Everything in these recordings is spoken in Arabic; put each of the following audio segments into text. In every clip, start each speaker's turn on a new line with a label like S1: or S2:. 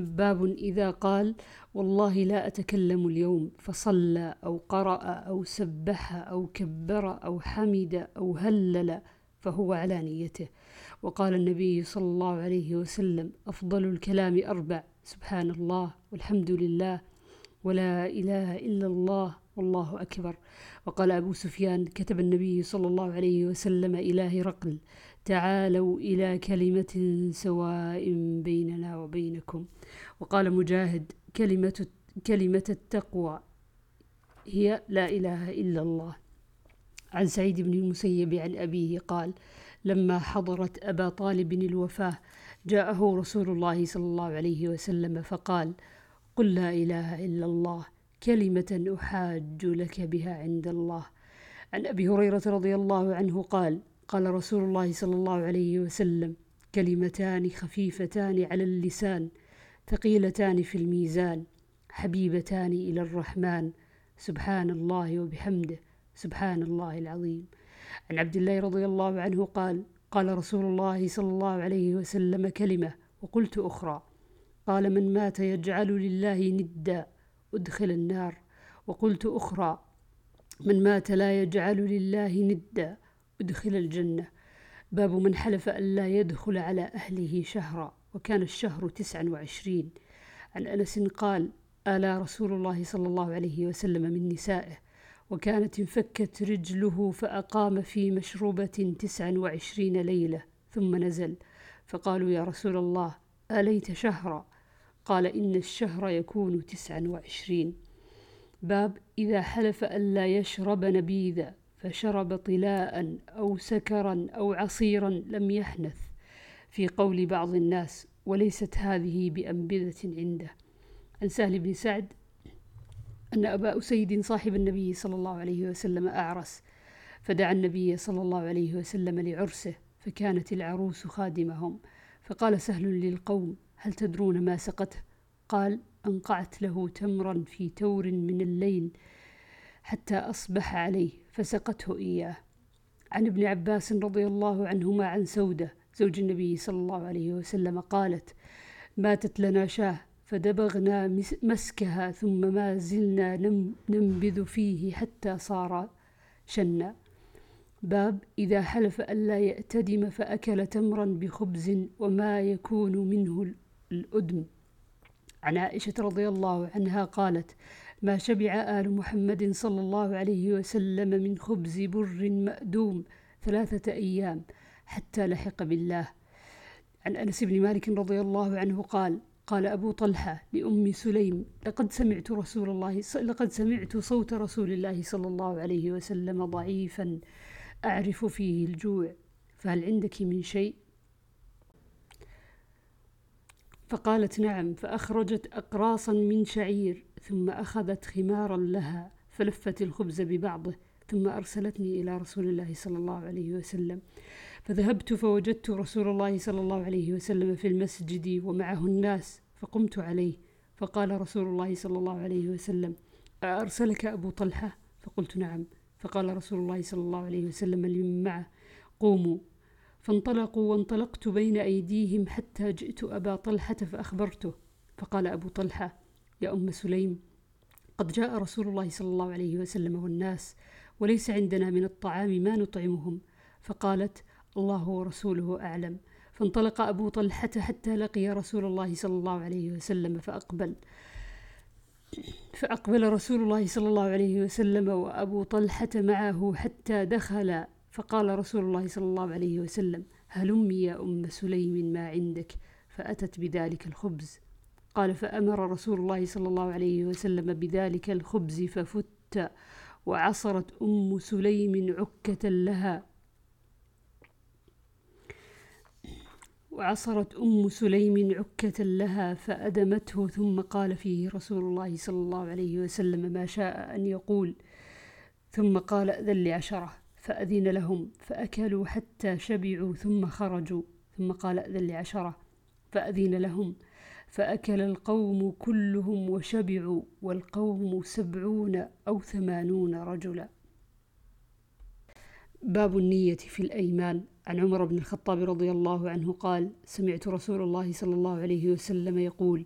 S1: باب إذا قال والله لا أتكلم اليوم فصلى أو قرأ أو سبح أو كبر أو حمد أو هلل فهو على نيته. وقال النبي صلى الله عليه وسلم أفضل الكلام أربع سبحان الله والحمد لله ولا إله إلا الله والله أكبر. وقال أبو سفيان كتب النبي صلى الله عليه وسلم إلى هرقل تعالوا إلى كلمة سواء بيننا وبينكم. وقال مجاهد كلمة كلمة التقوى هي لا إله إلا الله. عن سعيد بن المسيب عن أبيه قال لما حضرت أبا طالب الوفاة جاءه رسول الله صلى الله عليه وسلم فقال قل لا إله إلا الله كلمة أحاج لك بها عند الله. عن أبي هريرة رضي الله عنه قال قال رسول الله صلى الله عليه وسلم كلمتان خفيفتان على اللسان ثقيلتان في الميزان حبيبتان إلى الرحمن. سبحان الله وبحمده. سبحان الله العظيم. عن عبد الله رضي الله عنه قال قال رسول الله صلى الله عليه وسلم كلمة وقلت أخرى قال من مات يجعل لله ندا أدخل النار. وقلت أخرى من مات لا يجعل لله ندا أدخل الجنة. باب من حلف أن لا يدخل على أهله شهرا وكان الشهر تسعا وعشرين. عن أنس قال آلى رسول الله صلى الله عليه وسلم من نسائه؟ وكانت انفكت رجله فأقام في مشروبة تسعا وعشرين ليلة ثم نزل. فقالوا يا رسول الله آليت شهرا؟ قال إن الشهر يكون تسعا وعشرين. باب إذا حلف ألا يشرب نبيذا. فشرب طلاء أو سكرا أو عصيرا لم يحنث في قول بعض الناس وليست هذه بأنبذة عنده. عن سهل بن سعد أن أبا أسيد صاحب النبي صلى الله عليه وسلم أعرس فدعا النبي صلى الله عليه وسلم لعرسه فكانت العروس خادمهم. فقال سهل للقوم هل تدرون ما سقته؟ قال أنقعت له تمرا في تور من الليل حتى أصبح عليه فسقته إياه. عن ابن عباس رضي الله عنهما عن سودة زوج النبي صلى الله عليه وسلم قالت ماتت لنا شاة فدبغنا مسكها ثم ما زلنا ننبذ فيه حتى صار شنا. باب إذا حلف ألا يأتدم فأكل تمرا بخبز وما يكون منه الأدم. عن عائشة رضي الله عنها قالت ما شبع آل محمد صلى الله عليه وسلم من خبز بر مأدوم ثلاثة أيام حتى لحق بالله. عن أنس بن مالك رضي الله عنه قال قال أبو طلحة لأم سليم لقد سمعت رسول الله لقد سمعت صوت رسول الله صلى الله عليه وسلم ضعيفا أعرف فيه الجوع فهل عندك من شيء؟ فقالت نعم. فأخرجت أقراصا من شعير ثم أخذت خمارا لها فلفت الخبز ببعضه ثم أرسلتني إلى رسول الله صلى الله عليه وسلم. فذهبت فوجدت رسول الله صلى الله عليه وسلم في المسجد ومعه الناس فقمت عليه. فقال رسول الله صلى الله عليه وسلم أرسلك أبو طلحة؟ فقلت نعم. فقال رسول الله صلى الله عليه وسلم لمن معه. قوموا. فانطلقوا وانطلقت بين أيديهم حتى جئت أبا طلحة فأخبرته. فقال أبو طلحة يا أم سليم قد جاء رسول الله صلى الله عليه وسلم والناس وليس عندنا من الطعام ما نطعمهم. فقالت الله ورسوله أعلم. فانطلق أبو طلحة حتى لقي رسول الله صلى الله عليه وسلم فأقبل. فأقبل رسول الله صلى الله عليه وسلم وأبو طلحة معه حتى دخل. فقال رسول الله صلى الله عليه وسلم هلمي يا أم سليم ما عندك؟ فأتت بذلك الخبز. قال فأمر رسول الله صلى الله عليه وسلم بذلك الخبز ففت وعصرت أم سليم عكة لها. وعصرت أم سليم عكة لها فأدمته ثم قال فيه رسول الله صلى الله عليه وسلم ما شاء أن يقول. ثم قال أذن لعشرة فأذن لهم فأكلوا حتى شبعوا ثم خرجوا. ثم قال أذن لعشرة فأذن لهم. فأكل القوم كلهم وشبعوا والقوم سبعون أو ثمانون رجلا. باب النية في الأيمان. عن عمر بن الخطاب رضي الله عنه قال سمعت رسول الله صلى الله عليه وسلم يقول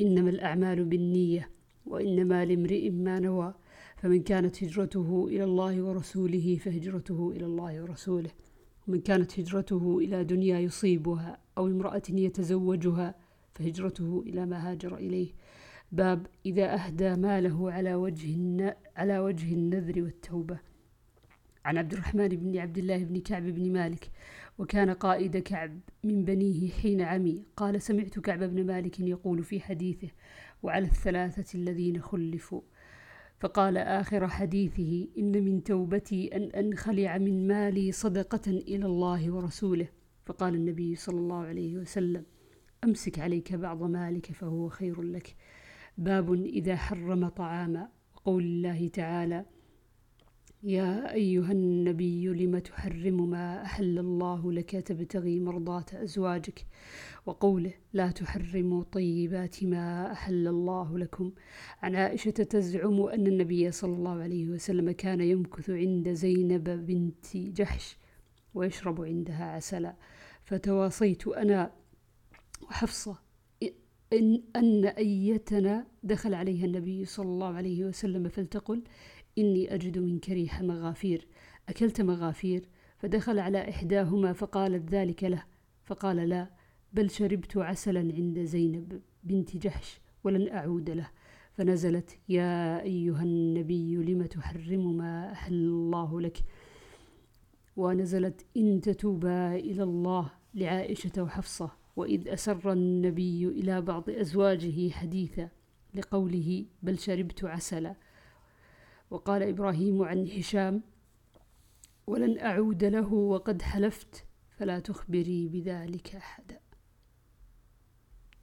S1: إنما الأعمال بالنية وإنما لامرئ ما نوى فمن كانت هجرته إلى الله ورسوله فهجرته إلى الله ورسوله ومن كانت هجرته إلى دنيا يصيبها أو امرأة يتزوجها فهجرته إلى ما هاجر إليه. باب إذا أهدى ماله على وجه على وجه النذر والتوبة. عن عبد الرحمن بن عبد الله بن كعب بن مالك وكان قائد كعب من بنيه حين عمي. قال سمعت كعب بن مالك يقول في حديثه وعلى الثلاثة الذين خلفوا. فقال آخر حديثه إن من توبتي أن أنخلع من مالي صدقة إلى الله ورسوله. فقال النبي صلى الله عليه وسلم أمسك عليك بعض مالك فهو خير لك. باب إذا حرم طعاما وقول الله تعالى يا أيها النبي لم تحرم ما أحل الله لك تبتغي مرضات أزواجك. وقوله لا تحرموا طيبات ما أحل الله لكم. عن عائشة تزعم أن النبي صلى الله عليه وسلم كان يمكث عند زينب بنت جحش ويشرب عندها عسلا. فتواصيت أنا وحفصة إن أن أيتنا دخل عليها النبي صلى الله عليه وسلم فلتقل إني أجد منك ريح مغافير. أكلت مغافير فدخل على إحداهما فقالت ذلك له. فقال لا بل شربت عسلا عند زينب بنت جحش ولن أعود له. فنزلت يا أيها النبي لم تحرم ما أحل الله لك؟ ونزلت إن تتوبا إلى الله لعائشة وحفصة. وإذ أسر النبي إلى بعض أزواجه حديثا لقوله بل شربت عسلا. وقال إبراهيم عن هشام ولن أعود له وقد حلفت فلا تخبري بذلك أحدا.